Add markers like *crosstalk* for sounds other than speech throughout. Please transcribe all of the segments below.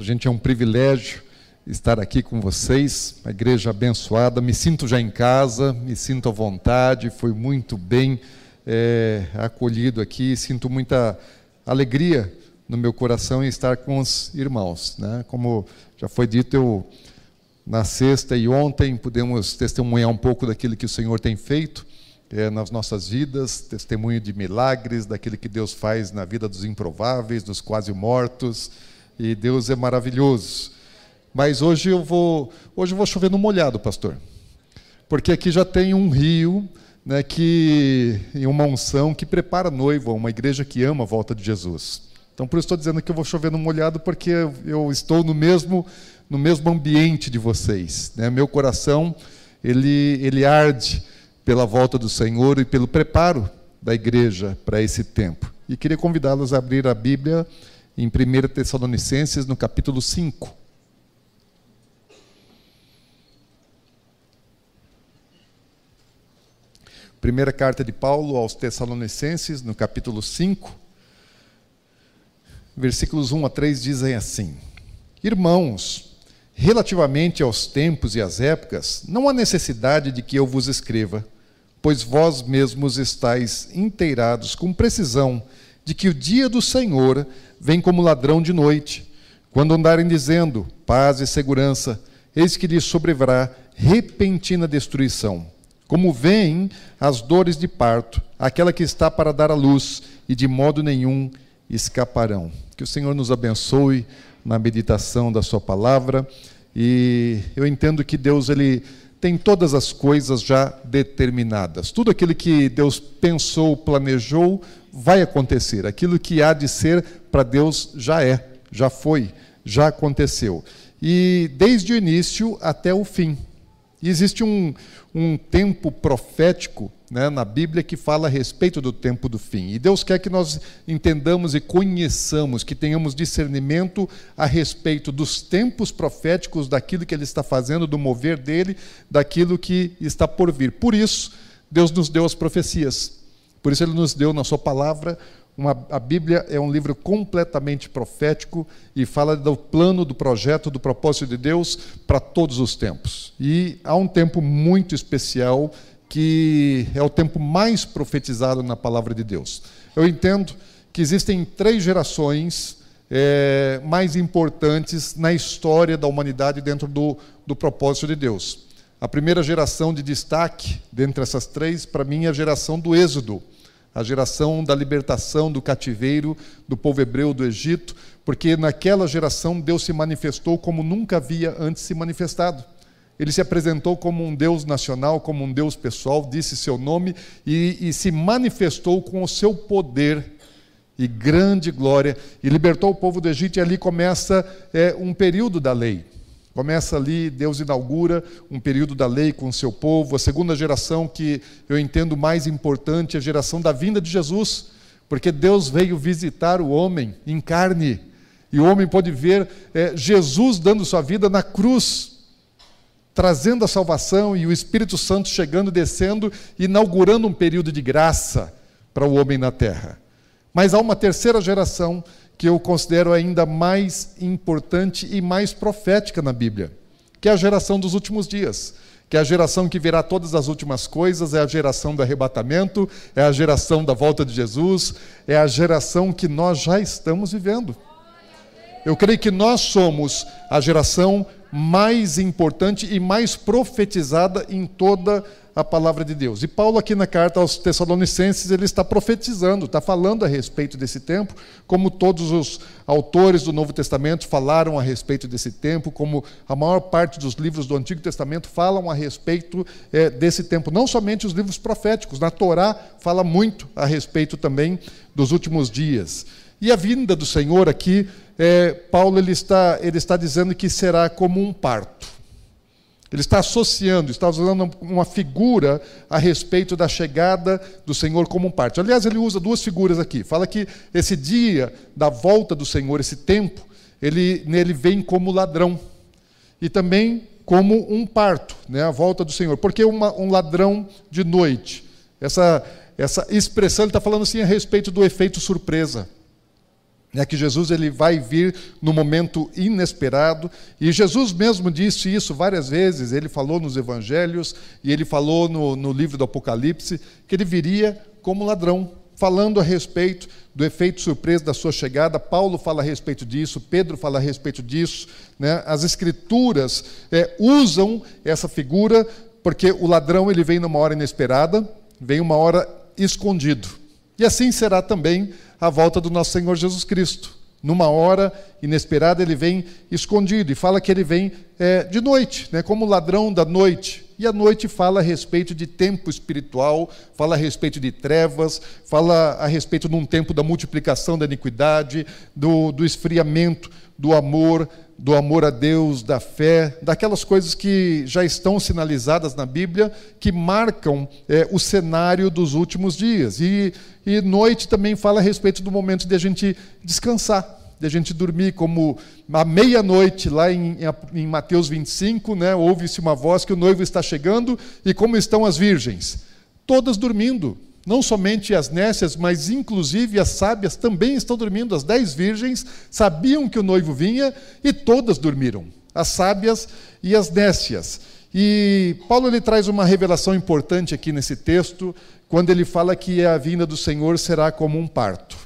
Para a gente é um privilégio estar aqui com vocês, uma igreja abençoada. Me sinto já em casa, me sinto à vontade, foi muito bem é, acolhido aqui, sinto muita alegria no meu coração em estar com os irmãos. Né? Como já foi dito, eu na sexta e ontem pudemos testemunhar um pouco daquilo que o Senhor tem feito é, nas nossas vidas, testemunho de milagres, daquilo que Deus faz na vida dos improváveis, dos quase mortos e Deus é maravilhoso. Mas hoje eu vou, hoje eu vou chover no molhado, pastor. Porque aqui já tem um rio, né, que em uma unção que prepara a noiva, uma igreja que ama a volta de Jesus. Então por isso estou dizendo que eu vou chover no molhado porque eu estou no mesmo no mesmo ambiente de vocês, né? Meu coração ele ele arde pela volta do Senhor e pelo preparo da igreja para esse tempo. E queria convidá-los a abrir a Bíblia em 1 Tessalonicenses, no capítulo 5. Primeira carta de Paulo aos Tessalonicenses, no capítulo 5, versículos 1 a 3 dizem assim: Irmãos, relativamente aos tempos e às épocas, não há necessidade de que eu vos escreva, pois vós mesmos estáis inteirados com precisão de que o dia do Senhor vem como ladrão de noite. Quando andarem dizendo paz e segurança, eis que lhes sobrevirá repentina destruição. Como vêm as dores de parto, aquela que está para dar à luz, e de modo nenhum escaparão. Que o Senhor nos abençoe na meditação da Sua palavra. E eu entendo que Deus ele tem todas as coisas já determinadas. Tudo aquilo que Deus pensou, planejou, vai acontecer. Aquilo que há de ser para Deus já é, já foi, já aconteceu. E desde o início até o fim. E existe um, um tempo profético né, na Bíblia que fala a respeito do tempo do fim. E Deus quer que nós entendamos e conheçamos, que tenhamos discernimento a respeito dos tempos proféticos, daquilo que Ele está fazendo, do mover dele, daquilo que está por vir. Por isso, Deus nos deu as profecias. Por isso, Ele nos deu na Sua palavra uma, a Bíblia é um livro completamente profético e fala do plano, do projeto, do propósito de Deus para todos os tempos. E há um tempo muito especial que é o tempo mais profetizado na palavra de Deus. Eu entendo que existem três gerações é, mais importantes na história da humanidade dentro do, do propósito de Deus. A primeira geração de destaque, dentre essas três, para mim, é a geração do Êxodo a geração da libertação do cativeiro do povo hebreu do Egito, porque naquela geração Deus se manifestou como nunca havia antes se manifestado. Ele se apresentou como um Deus nacional, como um Deus pessoal, disse seu nome e, e se manifestou com o seu poder e grande glória e libertou o povo do Egito. E ali começa é, um período da lei. Começa ali, Deus inaugura um período da lei com o seu povo. A segunda geração, que eu entendo mais importante, é a geração da vinda de Jesus, porque Deus veio visitar o homem em carne. E o homem pode ver é, Jesus dando sua vida na cruz, trazendo a salvação, e o Espírito Santo chegando e descendo, inaugurando um período de graça para o homem na terra. Mas há uma terceira geração que eu considero ainda mais importante e mais profética na Bíblia, que é a geração dos últimos dias, que é a geração que verá todas as últimas coisas, é a geração do arrebatamento, é a geração da volta de Jesus, é a geração que nós já estamos vivendo. Eu creio que nós somos a geração mais importante e mais profetizada em toda a a palavra de Deus. E Paulo, aqui na carta aos Tessalonicenses, ele está profetizando, está falando a respeito desse tempo, como todos os autores do Novo Testamento falaram a respeito desse tempo, como a maior parte dos livros do Antigo Testamento falam a respeito é, desse tempo. Não somente os livros proféticos, na Torá fala muito a respeito também dos últimos dias. E a vinda do Senhor aqui, é, Paulo ele está, ele está dizendo que será como um parto. Ele está associando, está usando uma figura a respeito da chegada do Senhor como um parte. Aliás, ele usa duas figuras aqui. Fala que esse dia da volta do Senhor, esse tempo, ele nele vem como ladrão e também como um parto, né, a volta do Senhor. Porque uma, um ladrão de noite. Essa essa expressão ele está falando assim a respeito do efeito surpresa. É que Jesus ele vai vir no momento inesperado, e Jesus mesmo disse isso várias vezes, ele falou nos evangelhos, e ele falou no, no livro do Apocalipse, que ele viria como ladrão, falando a respeito do efeito surpresa da sua chegada. Paulo fala a respeito disso, Pedro fala a respeito disso. Né? As escrituras é, usam essa figura porque o ladrão ele vem numa hora inesperada, vem uma hora escondido. E assim será também a volta do nosso Senhor Jesus Cristo. Numa hora inesperada ele vem escondido e fala que ele vem é, de noite, né, como ladrão da noite. E a noite fala a respeito de tempo espiritual, fala a respeito de trevas, fala a respeito de um tempo da multiplicação da iniquidade, do, do esfriamento do amor, do amor a Deus, da fé, daquelas coisas que já estão sinalizadas na Bíblia, que marcam é, o cenário dos últimos dias. E, e noite também fala a respeito do momento de a gente descansar de a gente dormir, como à meia-noite, lá em, em, Mateus 25, né, ouve-se uma voz que o noivo está chegando, e como estão as virgens? Todas dormindo. Não somente as nécias, mas inclusive as sábias também estão dormindo. As dez virgens sabiam que o noivo vinha e todas dormiram. As sábias e as nécias. E Paulo ele traz uma revelação importante aqui nesse texto, quando ele fala que a vinda do Senhor será como um parto.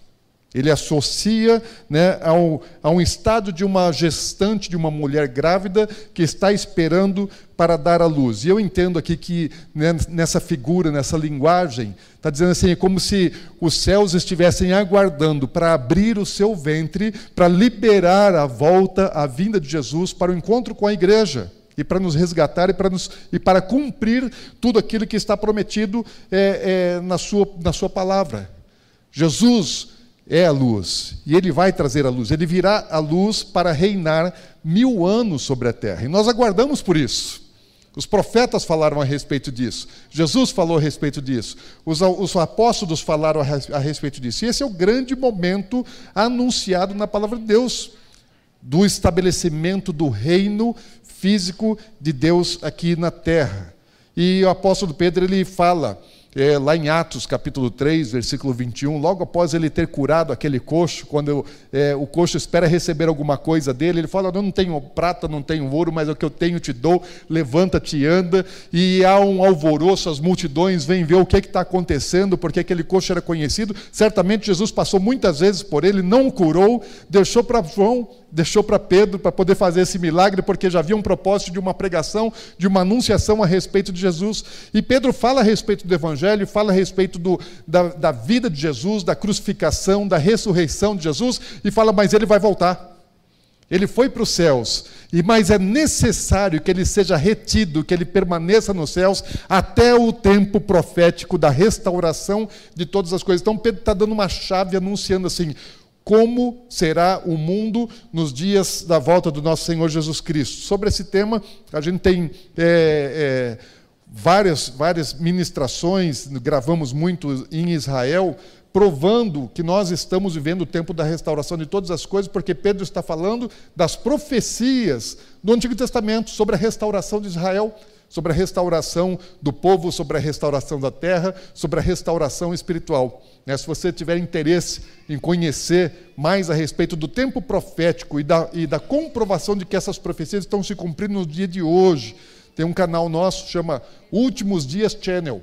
Ele associa né, ao, a um estado de uma gestante, de uma mulher grávida que está esperando para dar à luz. E eu entendo aqui que né, nessa figura, nessa linguagem, está dizendo assim: como se os céus estivessem aguardando para abrir o seu ventre, para liberar a volta, a vinda de Jesus para o encontro com a igreja e para nos resgatar e para, nos, e para cumprir tudo aquilo que está prometido é, é, na, sua, na sua palavra. Jesus é a luz, e ele vai trazer a luz, ele virá a luz para reinar mil anos sobre a terra, e nós aguardamos por isso. Os profetas falaram a respeito disso, Jesus falou a respeito disso, os, os apóstolos falaram a, a respeito disso, e esse é o grande momento anunciado na palavra de Deus, do estabelecimento do reino físico de Deus aqui na terra. E o apóstolo Pedro ele fala é, lá em Atos capítulo 3, versículo 21, logo após ele ter curado aquele coxo, quando é, o coxo espera receber alguma coisa dele, ele fala: Não tenho prata, não tenho ouro, mas o que eu tenho te dou, levanta-te e anda. E há um alvoroço, as multidões vêm ver o que está acontecendo, porque aquele coxo era conhecido. Certamente Jesus passou muitas vezes por ele, não o curou, deixou para João deixou para Pedro para poder fazer esse milagre, porque já havia um propósito de uma pregação, de uma anunciação a respeito de Jesus. E Pedro fala a respeito do Evangelho, fala a respeito do, da, da vida de Jesus, da crucificação, da ressurreição de Jesus, e fala, mas ele vai voltar. Ele foi para os céus, e mas é necessário que ele seja retido, que ele permaneça nos céus até o tempo profético da restauração de todas as coisas. Então Pedro está dando uma chave anunciando assim: como será o mundo nos dias da volta do nosso Senhor Jesus Cristo. Sobre esse tema, a gente tem é, é, várias, várias ministrações, gravamos muito em Israel, provando que nós estamos vivendo o tempo da restauração de todas as coisas, porque Pedro está falando das profecias do Antigo Testamento sobre a restauração de Israel sobre a restauração do povo, sobre a restauração da terra, sobre a restauração espiritual. Né, se você tiver interesse em conhecer mais a respeito do tempo profético e da, e da comprovação de que essas profecias estão se cumprindo no dia de hoje, tem um canal nosso chama Últimos Dias Channel.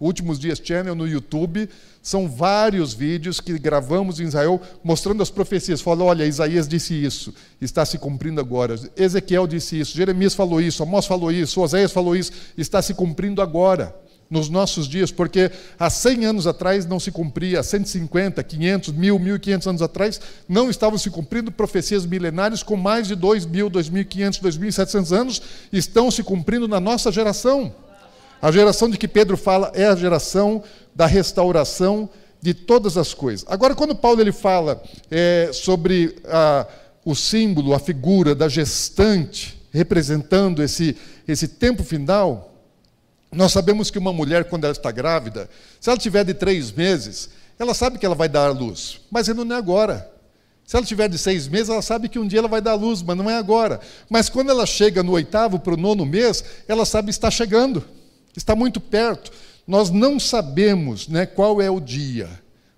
Últimos Dias Channel no YouTube. São vários vídeos que gravamos em Israel mostrando as profecias. Falou, olha, Isaías disse isso, está se cumprindo agora. Ezequiel disse isso, Jeremias falou isso, Amós falou isso, Oséias falou isso, está se cumprindo agora nos nossos dias, porque há 100 anos atrás não se cumpria, há 150, 500, 1000, 1500 anos atrás, não estavam se cumprindo profecias milenárias com mais de 2000, 2500, 2700 anos, estão se cumprindo na nossa geração. A geração de que Pedro fala é a geração da restauração de todas as coisas. Agora, quando Paulo ele fala é, sobre a, o símbolo, a figura da gestante, representando esse, esse tempo final, nós sabemos que uma mulher, quando ela está grávida, se ela tiver de três meses, ela sabe que ela vai dar à luz, mas não é agora. Se ela tiver de seis meses, ela sabe que um dia ela vai dar à luz, mas não é agora. Mas quando ela chega no oitavo para o nono mês, ela sabe que está chegando está muito perto. Nós não sabemos né, qual é o dia.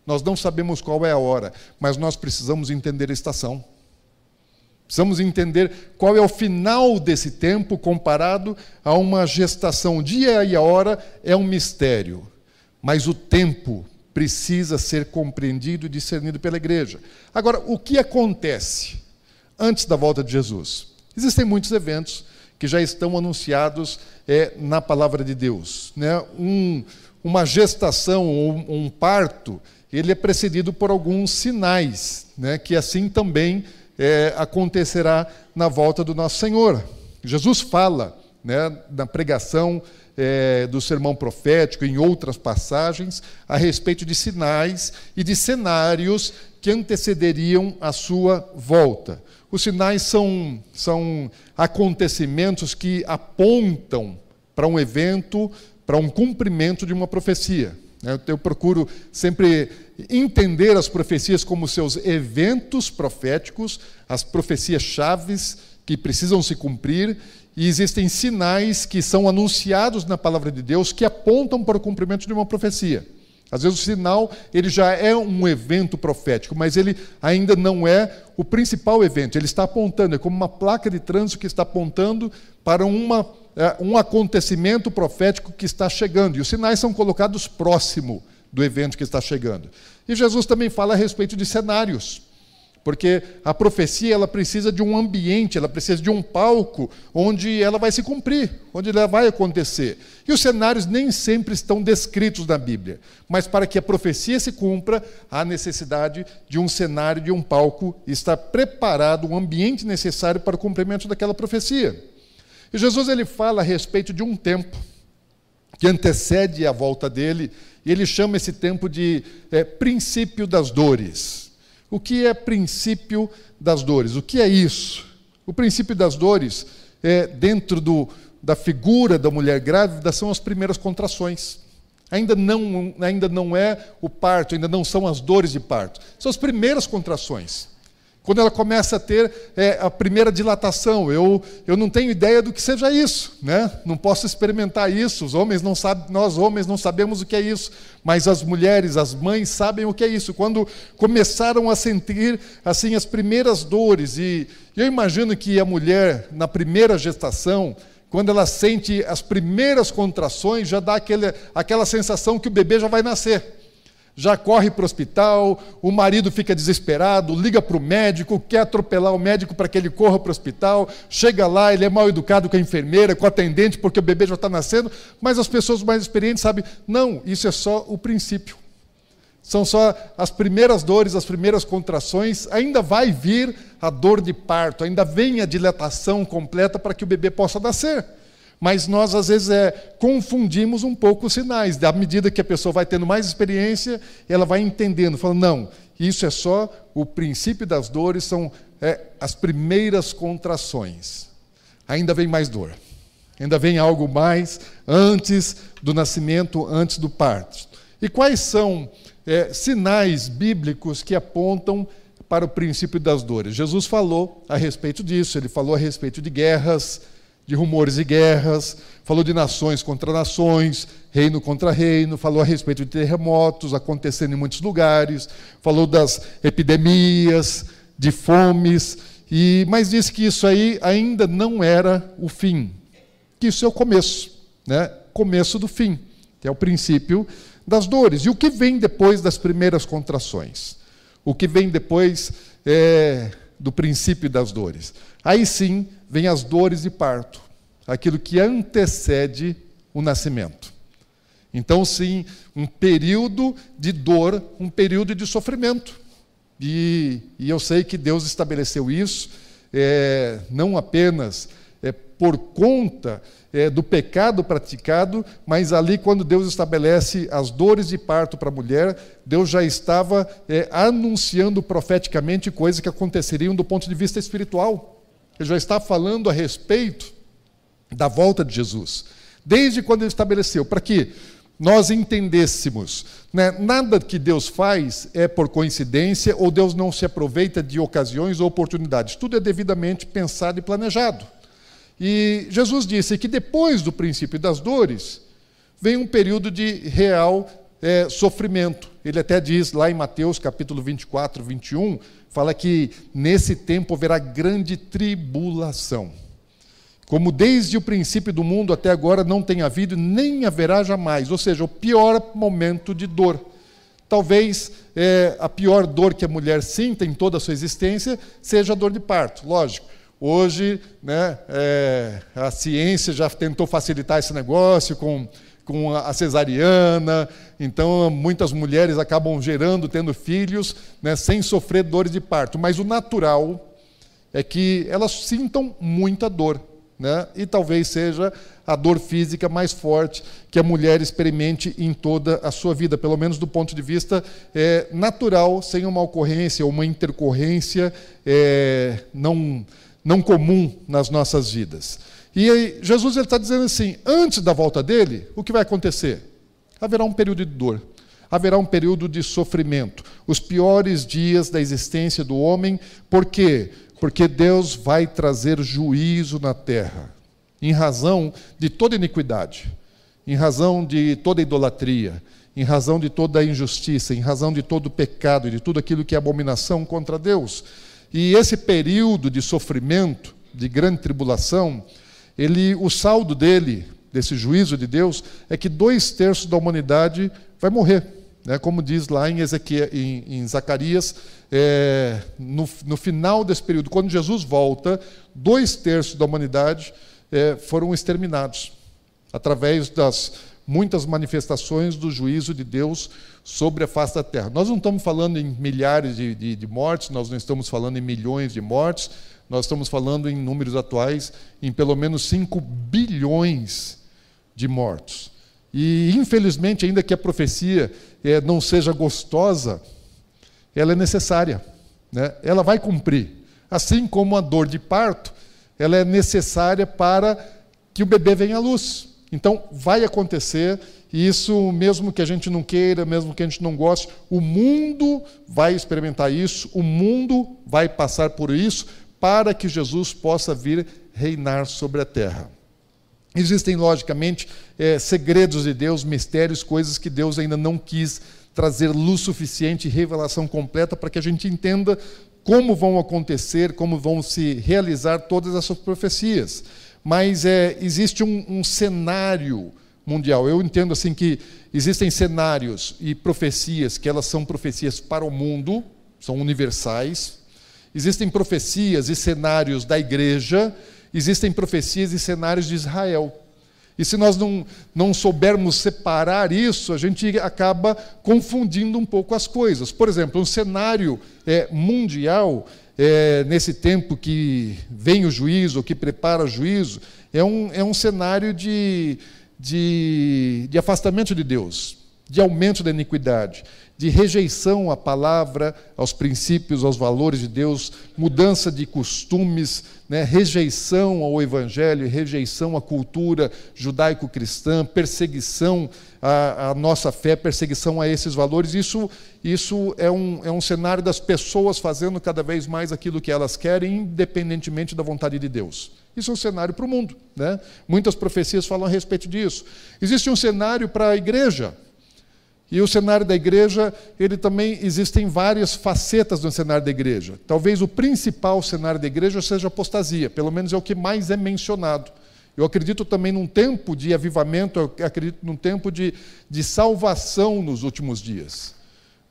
Nós não sabemos qual é a hora, mas nós precisamos entender a estação. Precisamos entender qual é o final desse tempo comparado a uma gestação. O dia e a hora é um mistério, mas o tempo precisa ser compreendido e discernido pela igreja. Agora, o que acontece antes da volta de Jesus? Existem muitos eventos que já estão anunciados é, na palavra de Deus. Né? Um, uma gestação ou um, um parto, ele é precedido por alguns sinais, né? que assim também é, acontecerá na volta do nosso Senhor. Jesus fala né, na pregação é, do sermão profético, em outras passagens, a respeito de sinais e de cenários que antecederiam a sua volta. Os sinais são, são acontecimentos que apontam para um evento, para um cumprimento de uma profecia. Eu procuro sempre entender as profecias como seus eventos proféticos, as profecias chaves que precisam se cumprir, e existem sinais que são anunciados na palavra de Deus que apontam para o cumprimento de uma profecia. Às vezes o sinal ele já é um evento profético, mas ele ainda não é o principal evento. Ele está apontando, é como uma placa de trânsito que está apontando para uma, é, um acontecimento profético que está chegando. E os sinais são colocados próximo do evento que está chegando. E Jesus também fala a respeito de cenários. Porque a profecia ela precisa de um ambiente, ela precisa de um palco onde ela vai se cumprir, onde ela vai acontecer. E os cenários nem sempre estão descritos na Bíblia, mas para que a profecia se cumpra, há necessidade de um cenário, de um palco, estar preparado, um ambiente necessário para o cumprimento daquela profecia. E Jesus ele fala a respeito de um tempo que antecede a volta dele, e ele chama esse tempo de é, princípio das dores. O que é princípio das dores? O que é isso? O princípio das dores, é, dentro do, da figura da mulher grávida, são as primeiras contrações. Ainda não, ainda não é o parto, ainda não são as dores de parto. São as primeiras contrações. Quando ela começa a ter é, a primeira dilatação, eu, eu não tenho ideia do que seja isso, né? não posso experimentar isso, os homens não sabem, nós homens não sabemos o que é isso, mas as mulheres, as mães sabem o que é isso. Quando começaram a sentir assim as primeiras dores, e eu imagino que a mulher, na primeira gestação, quando ela sente as primeiras contrações, já dá aquele, aquela sensação que o bebê já vai nascer já corre para o hospital, o marido fica desesperado, liga para o médico, quer atropelar o médico para que ele corra para o hospital, chega lá, ele é mal educado com a enfermeira, com a atendente, porque o bebê já está nascendo, mas as pessoas mais experientes sabem, não, isso é só o princípio. São só as primeiras dores, as primeiras contrações, ainda vai vir a dor de parto, ainda vem a dilatação completa para que o bebê possa nascer mas nós às vezes é, confundimos um pouco os sinais. À medida que a pessoa vai tendo mais experiência, ela vai entendendo, falando, não, isso é só o princípio das dores, são é, as primeiras contrações. Ainda vem mais dor. Ainda vem algo mais antes do nascimento, antes do parto. E quais são é, sinais bíblicos que apontam para o princípio das dores? Jesus falou a respeito disso, ele falou a respeito de guerras, de rumores e guerras, falou de nações contra nações, reino contra reino, falou a respeito de terremotos acontecendo em muitos lugares, falou das epidemias, de fomes, e mas disse que isso aí ainda não era o fim, que isso é o começo, né? Começo do fim, que é o princípio das dores. E o que vem depois das primeiras contrações? O que vem depois é, do princípio das dores? Aí sim vem as dores de parto, aquilo que antecede o nascimento. Então, sim, um período de dor, um período de sofrimento. E, e eu sei que Deus estabeleceu isso, é, não apenas é, por conta é, do pecado praticado, mas ali, quando Deus estabelece as dores de parto para a mulher, Deus já estava é, anunciando profeticamente coisas que aconteceriam do ponto de vista espiritual. Ele já está falando a respeito da volta de Jesus. Desde quando ele estabeleceu, para que nós entendêssemos, né, nada que Deus faz é por coincidência ou Deus não se aproveita de ocasiões ou oportunidades. Tudo é devidamente pensado e planejado. E Jesus disse que depois do princípio das dores, vem um período de real é, sofrimento. Ele até diz lá em Mateus capítulo 24, 21, fala que nesse tempo haverá grande tribulação. Como desde o princípio do mundo até agora não tem havido nem haverá jamais, ou seja, o pior momento de dor. Talvez é, a pior dor que a mulher sinta em toda a sua existência seja a dor de parto, lógico. Hoje, né, é, a ciência já tentou facilitar esse negócio com com a cesariana, então muitas mulheres acabam gerando, tendo filhos, né, sem sofrer dores de parto. Mas o natural é que elas sintam muita dor, né, e talvez seja a dor física mais forte que a mulher experimente em toda a sua vida, pelo menos do ponto de vista é, natural, sem uma ocorrência ou uma intercorrência é, não, não comum nas nossas vidas. E Jesus está dizendo assim: antes da volta dele, o que vai acontecer? Haverá um período de dor, haverá um período de sofrimento, os piores dias da existência do homem, por quê? Porque Deus vai trazer juízo na terra, em razão de toda iniquidade, em razão de toda idolatria, em razão de toda injustiça, em razão de todo pecado e de tudo aquilo que é abominação contra Deus. E esse período de sofrimento, de grande tribulação, ele, o saldo dele, desse juízo de Deus, é que dois terços da humanidade vai morrer. Né? Como diz lá em, Ezequiel, em, em Zacarias, é, no, no, final desse período, quando Jesus volta, dois terços da humanidade é, foram exterminados através das muitas manifestações do juízo de Deus sobre a face da terra. Nós não estamos falando em milhares de, de, de mortes, nós não estamos falando em milhões de mortes, nós estamos falando em números atuais em pelo menos 5 bilhões de mortos. E, infelizmente, ainda que a profecia é, não seja gostosa, ela é necessária. Né? Ela vai cumprir. Assim como a dor de parto, ela é necessária para que o bebê venha à luz. Então, vai acontecer, e isso, mesmo que a gente não queira, mesmo que a gente não goste, o mundo vai experimentar isso, o mundo vai passar por isso, para que Jesus possa vir reinar sobre a terra. Existem, logicamente, é, segredos de Deus, mistérios, coisas que Deus ainda não quis trazer luz suficiente revelação completa para que a gente entenda como vão acontecer, como vão se realizar todas essas profecias. Mas é, existe um, um cenário mundial. Eu entendo assim que existem cenários e profecias que elas são profecias para o mundo, são universais, Existem profecias e cenários da igreja, existem profecias e cenários de Israel. E se nós não, não soubermos separar isso, a gente acaba confundindo um pouco as coisas. Por exemplo, um cenário é, mundial, é, nesse tempo que vem o juízo, que prepara o juízo, é um, é um cenário de, de, de afastamento de Deus, de aumento da iniquidade de rejeição à palavra, aos princípios, aos valores de Deus, mudança de costumes, né, rejeição ao Evangelho, rejeição à cultura judaico-cristã, perseguição à, à, nossa fé, perseguição a esses valores. Isso, isso é, um, é um cenário das pessoas fazendo cada vez mais aquilo que elas querem, independentemente da vontade de Deus. Isso é um cenário para o mundo. Né? Muitas profecias falam a respeito disso. Existe um cenário para a igreja. E o cenário da igreja, ele também existem várias facetas no cenário da igreja. Talvez o principal cenário da igreja seja a apostasia, pelo menos é o que mais é mencionado. Eu acredito também num tempo de avivamento, eu acredito num tempo de, de salvação nos últimos dias.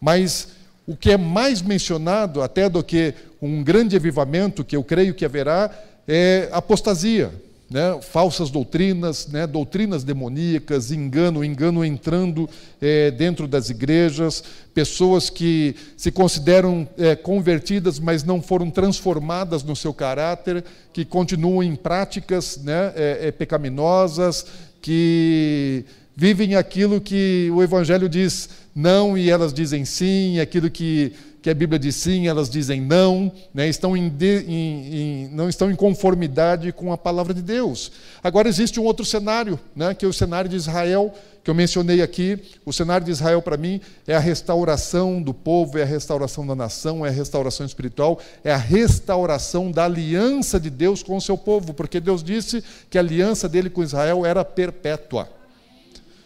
Mas o que é mais mencionado, até do que um grande avivamento, que eu creio que haverá, é apostasia né, falsas doutrinas, né, doutrinas demoníacas, engano, engano entrando é, dentro das igrejas, pessoas que se consideram é, convertidas, mas não foram transformadas no seu caráter, que continuam em práticas né, é, pecaminosas, que vivem aquilo que o Evangelho diz não e elas dizem sim, aquilo que que a Bíblia diz sim, elas dizem não, né? estão em de, em, em, não estão em conformidade com a palavra de Deus. Agora existe um outro cenário, né? que é o cenário de Israel, que eu mencionei aqui. O cenário de Israel, para mim, é a restauração do povo, é a restauração da nação, é a restauração espiritual, é a restauração da aliança de Deus com o seu povo, porque Deus disse que a aliança dele com Israel era perpétua.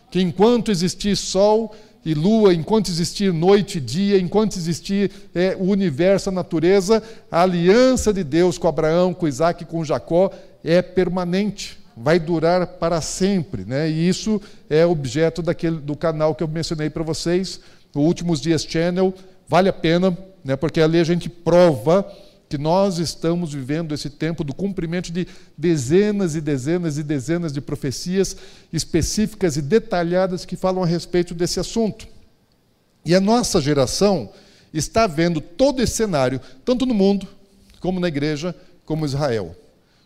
Que enquanto existir sol e lua, enquanto existir noite e dia, enquanto existir é, o universo, a natureza, a aliança de Deus com Abraão, com Isaac e com Jacó é permanente, vai durar para sempre. Né? E isso é objeto daquele, do canal que eu mencionei para vocês, o Últimos Dias Channel. Vale a pena, né? porque ali a gente prova que nós estamos vivendo esse tempo do cumprimento de dezenas e dezenas e dezenas de profecias específicas e detalhadas que falam a respeito desse assunto. E a nossa geração está vendo todo esse cenário, tanto no mundo, como na igreja, como Israel.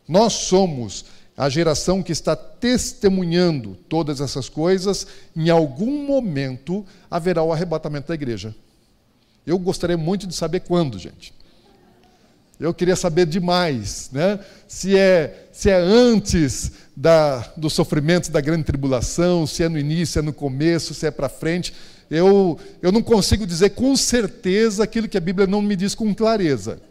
Nós somos a geração que está testemunhando todas essas coisas, em algum momento haverá o arrebatamento da igreja. Eu gostaria muito de saber quando, gente. Eu queria saber demais, né? Se é, se é antes da, do sofrimento da grande tribulação, se é no início, se é no começo, se é para frente. Eu, eu não consigo dizer com certeza aquilo que a Bíblia não me diz com clareza,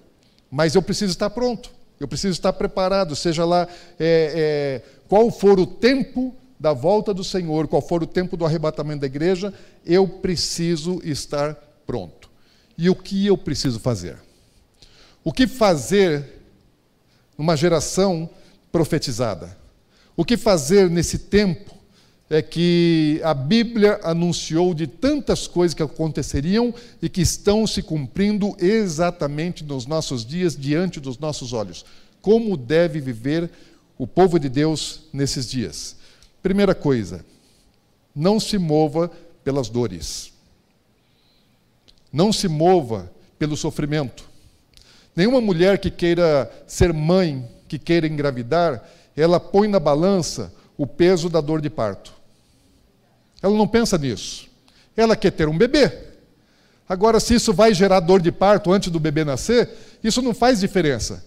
mas eu preciso estar pronto, eu preciso estar preparado, seja lá é, é, qual for o tempo da volta do Senhor, qual for o tempo do arrebatamento da igreja, eu preciso estar pronto. E o que eu preciso fazer? O que fazer numa geração profetizada? O que fazer nesse tempo é que a Bíblia anunciou de tantas coisas que aconteceriam e que estão se cumprindo exatamente nos nossos dias, diante dos nossos olhos. Como deve viver o povo de Deus nesses dias? Primeira coisa, não se mova pelas dores. Não se mova pelo sofrimento. Nenhuma mulher que queira ser mãe, que queira engravidar, ela põe na balança o peso da dor de parto. Ela não pensa nisso. Ela quer ter um bebê. Agora, se isso vai gerar dor de parto antes do bebê nascer, isso não faz diferença.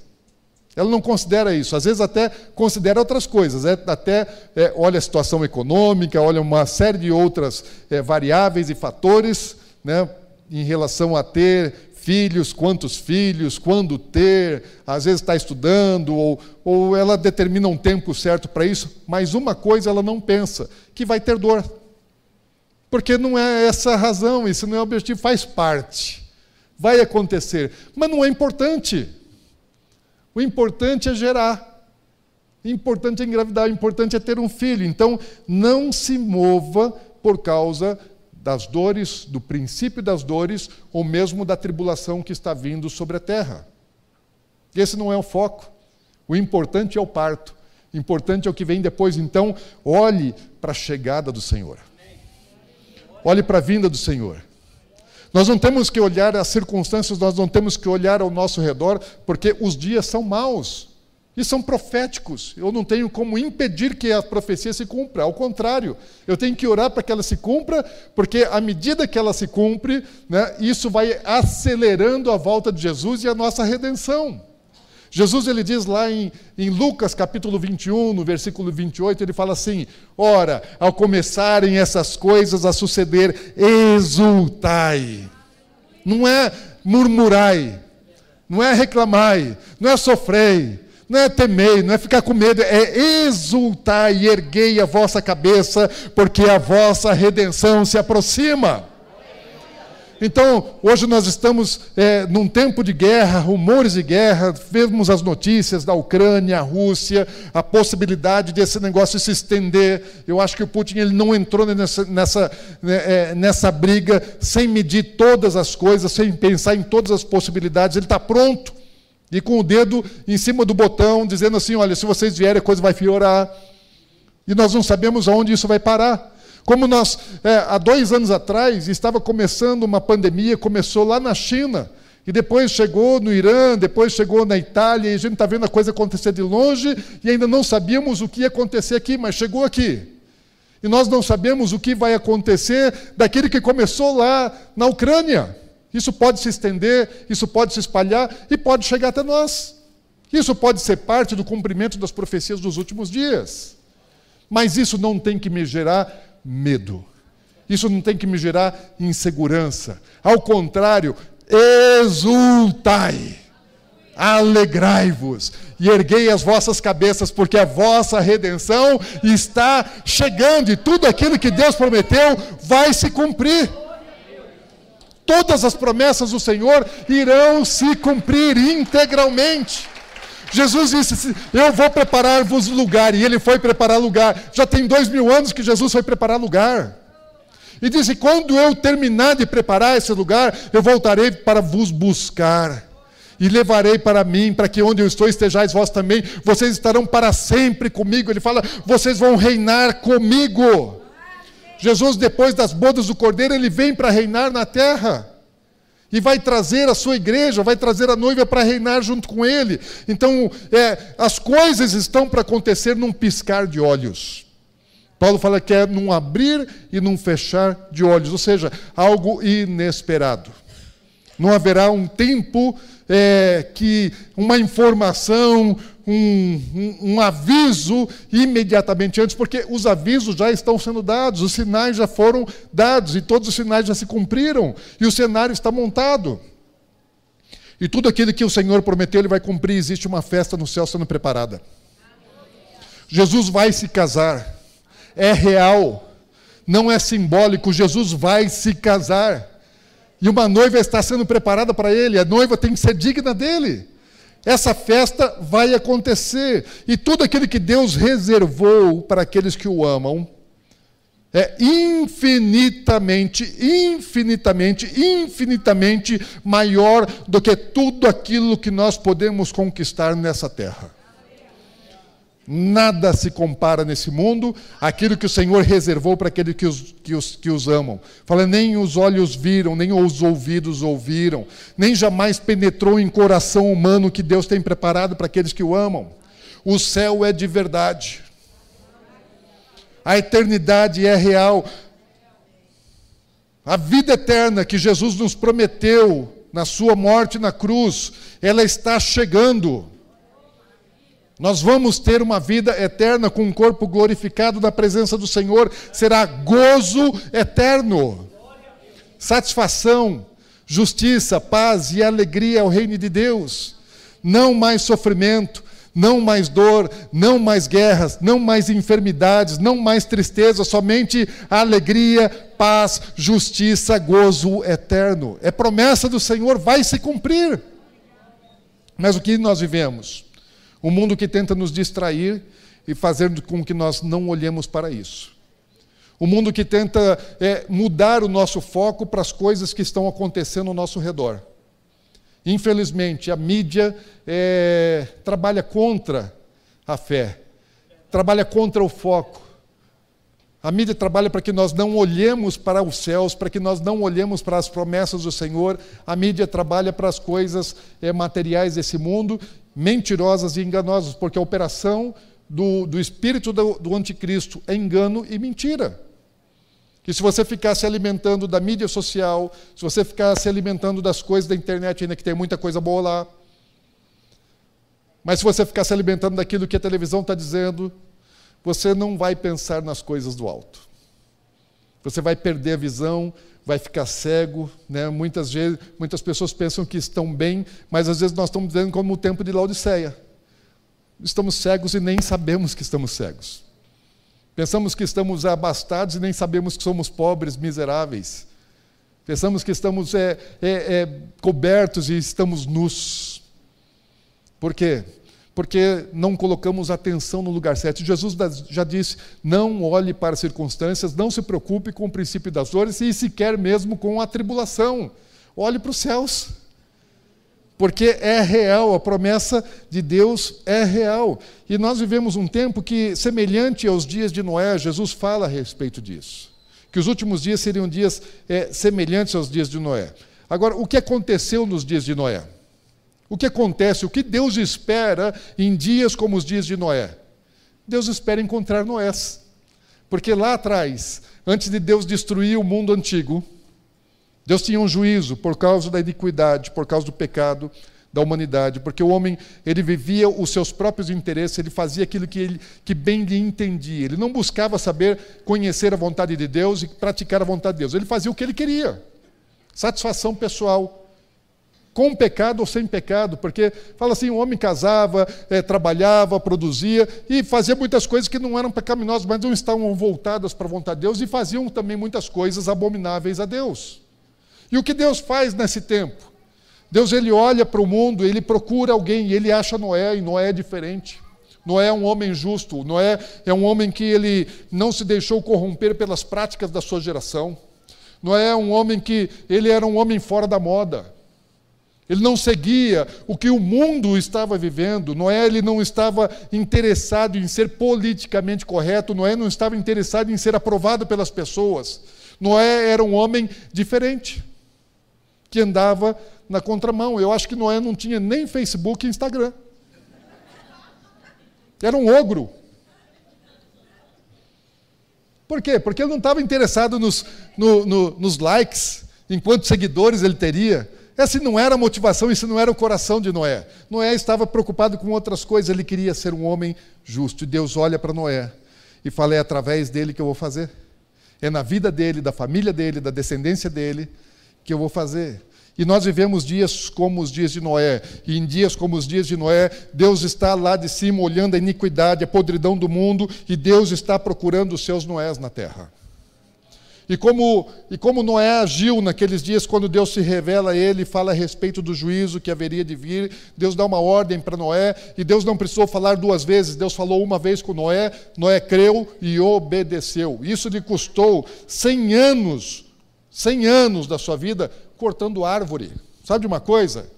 Ela não considera isso. Às vezes até considera outras coisas. É, até é, olha a situação econômica, olha uma série de outras é, variáveis e fatores né, em relação a ter filhos, quantos filhos, quando ter, às vezes está estudando, ou, ou ela determina um tempo certo para isso, mas uma coisa ela não pensa, que vai ter dor. Porque não é essa a razão, isso não é o objetivo, faz parte. Vai acontecer, mas não é importante. O importante é gerar. O importante é engravidar, o importante é ter um filho. Então, não se mova por causa das dores, do princípio das dores, ou mesmo da tribulação que está vindo sobre a terra. Esse não é o foco. O importante é o parto. O importante é o que vem depois. Então, olhe para a chegada do Senhor. Olhe para a vinda do Senhor. Nós não temos que olhar as circunstâncias, nós não temos que olhar ao nosso redor, porque os dias são maus e são proféticos. Eu não tenho como impedir que a profecia se cumpra. Ao contrário, eu tenho que orar para que ela se cumpra, porque à medida que ela se cumpre, né, isso vai acelerando a volta de Jesus e a nossa redenção. Jesus ele diz lá em, em, Lucas capítulo 21, no versículo 28, ele fala assim: Ora, ao começarem essas coisas a suceder, exultai. Não é murmurai, não é reclamai, não é sofrei, não é temer, não é ficar com medo, é exultar e erguei a vossa cabeça, porque a vossa redenção se aproxima. Então, hoje nós estamos é, num tempo de guerra, rumores de guerra, vemos as notícias da Ucrânia, a Rússia, a possibilidade desse negócio se estender. Eu acho que o Putin ele não entrou nessa, nessa, né, é, nessa briga sem medir todas as coisas, sem pensar em todas as possibilidades. Ele está pronto e com o dedo em cima do botão, dizendo assim: olha, se vocês vierem, a coisa vai piorar. E nós não sabemos aonde isso vai parar. Como nós, é, há dois anos atrás, estava começando uma pandemia, começou lá na China, e depois chegou no Irã, depois chegou na Itália, e a gente está vendo a coisa acontecer de longe, e ainda não sabíamos o que ia acontecer aqui, mas chegou aqui. E nós não sabemos o que vai acontecer daquele que começou lá na Ucrânia. Isso pode se estender, isso pode se espalhar e pode chegar até nós. Isso pode ser parte do cumprimento das profecias dos últimos dias. Mas isso não tem que me gerar medo. Isso não tem que me gerar insegurança. Ao contrário, exultai. Alegrai-vos e erguei as vossas cabeças, porque a vossa redenção está chegando e tudo aquilo que Deus prometeu vai se cumprir. Todas as promessas do Senhor irão se cumprir integralmente. Jesus disse: Eu vou preparar-vos lugar, e ele foi preparar lugar. Já tem dois mil anos que Jesus foi preparar lugar. E disse: Quando eu terminar de preparar esse lugar, eu voltarei para vos buscar e levarei para mim, para que onde eu estou estejais vós também, vocês estarão para sempre comigo. Ele fala: vocês vão reinar comigo. Jesus, depois das bodas do cordeiro, ele vem para reinar na terra. E vai trazer a sua igreja, vai trazer a noiva para reinar junto com ele. Então, é, as coisas estão para acontecer num piscar de olhos. Paulo fala que é num abrir e num fechar de olhos, ou seja, algo inesperado. Não haverá um tempo é, que uma informação, um, um, um, aviso imediatamente antes, porque os avisos já estão sendo dados, os sinais já foram dados e todos os sinais já se cumpriram e o cenário está montado. E tudo aquilo que o Senhor prometeu, Ele vai cumprir. Existe uma festa no céu sendo preparada. Jesus vai se casar, é real, não é simbólico. Jesus vai se casar. E uma noiva está sendo preparada para ele, a noiva tem que ser digna dele. Essa festa vai acontecer. E tudo aquilo que Deus reservou para aqueles que o amam é infinitamente, infinitamente, infinitamente maior do que tudo aquilo que nós podemos conquistar nessa terra. Nada se compara nesse mundo àquilo que o Senhor reservou para aqueles que os, que os, que os amam. Fala, nem os olhos viram, nem os ouvidos ouviram, nem jamais penetrou em coração humano que Deus tem preparado para aqueles que o amam. O céu é de verdade. A eternidade é real. A vida eterna que Jesus nos prometeu na sua morte na cruz, ela está chegando. Nós vamos ter uma vida eterna com um corpo glorificado na presença do Senhor, será gozo eterno, satisfação, justiça, paz e alegria ao reino de Deus. Não mais sofrimento, não mais dor, não mais guerras, não mais enfermidades, não mais tristeza, somente alegria, paz, justiça, gozo eterno. É promessa do Senhor, vai se cumprir. Mas o que nós vivemos? Um mundo que tenta nos distrair e fazer com que nós não olhemos para isso. O um mundo que tenta é, mudar o nosso foco para as coisas que estão acontecendo ao nosso redor. Infelizmente, a mídia é, trabalha contra a fé, trabalha contra o foco. A mídia trabalha para que nós não olhemos para os céus, para que nós não olhemos para as promessas do Senhor. A mídia trabalha para as coisas é, materiais desse mundo mentirosas e enganosas, porque a operação do, do espírito do, do anticristo é engano e mentira. Que se você ficar se alimentando da mídia social, se você ficar se alimentando das coisas da internet, ainda que tem muita coisa boa lá, mas se você ficar se alimentando daquilo que a televisão está dizendo, você não vai pensar nas coisas do alto. Você vai perder a visão, vai ficar cego. Né? Muitas, vezes, muitas pessoas pensam que estão bem, mas às vezes nós estamos vivendo como o tempo de Laodiceia. Estamos cegos e nem sabemos que estamos cegos. Pensamos que estamos abastados e nem sabemos que somos pobres, miseráveis. Pensamos que estamos é, é, é, cobertos e estamos nus. Por quê? Porque não colocamos atenção no lugar certo. Jesus já disse: não olhe para as circunstâncias, não se preocupe com o princípio das dores e sequer mesmo com a tribulação. Olhe para os céus. Porque é real, a promessa de Deus é real. E nós vivemos um tempo que, semelhante aos dias de Noé, Jesus fala a respeito disso. Que os últimos dias seriam dias é, semelhantes aos dias de Noé. Agora, o que aconteceu nos dias de Noé? O que acontece? O que Deus espera em dias como os dias de Noé? Deus espera encontrar Noés. Porque lá atrás, antes de Deus destruir o mundo antigo, Deus tinha um juízo por causa da iniquidade, por causa do pecado da humanidade, porque o homem ele vivia os seus próprios interesses, ele fazia aquilo que, ele, que bem lhe entendia. Ele não buscava saber conhecer a vontade de Deus e praticar a vontade de Deus. Ele fazia o que ele queria. Satisfação pessoal, com pecado ou sem pecado, porque fala assim: o homem casava, é, trabalhava, produzia e fazia muitas coisas que não eram pecaminosas, mas não estavam voltadas para a vontade de Deus e faziam também muitas coisas abomináveis a Deus. E o que Deus faz nesse tempo? Deus ele olha para o mundo, ele procura alguém e ele acha Noé, e Noé é diferente. Noé é um homem justo, Noé é um homem que ele não se deixou corromper pelas práticas da sua geração. Noé é um homem que ele era um homem fora da moda. Ele não seguia o que o mundo estava vivendo. Noé ele não estava interessado em ser politicamente correto. Noé não estava interessado em ser aprovado pelas pessoas. Noé era um homem diferente, que andava na contramão. Eu acho que Noé não tinha nem Facebook e Instagram. Era um ogro. Por quê? Porque ele não estava interessado nos, no, no, nos likes, em quantos seguidores ele teria. Essa não era a motivação, isso não era o coração de Noé. Noé estava preocupado com outras coisas, ele queria ser um homem justo. E Deus olha para Noé e fala: é através dele que eu vou fazer. É na vida dele, da família dele, da descendência dele que eu vou fazer. E nós vivemos dias como os dias de Noé. E em dias como os dias de Noé, Deus está lá de cima olhando a iniquidade, a podridão do mundo, e Deus está procurando os seus Noés na terra. E como, e como Noé agiu naqueles dias, quando Deus se revela a ele e fala a respeito do juízo que haveria de vir, Deus dá uma ordem para Noé, e Deus não precisou falar duas vezes, Deus falou uma vez com Noé, Noé creu e obedeceu. Isso lhe custou 100 anos, 100 anos da sua vida cortando árvore. Sabe de uma coisa?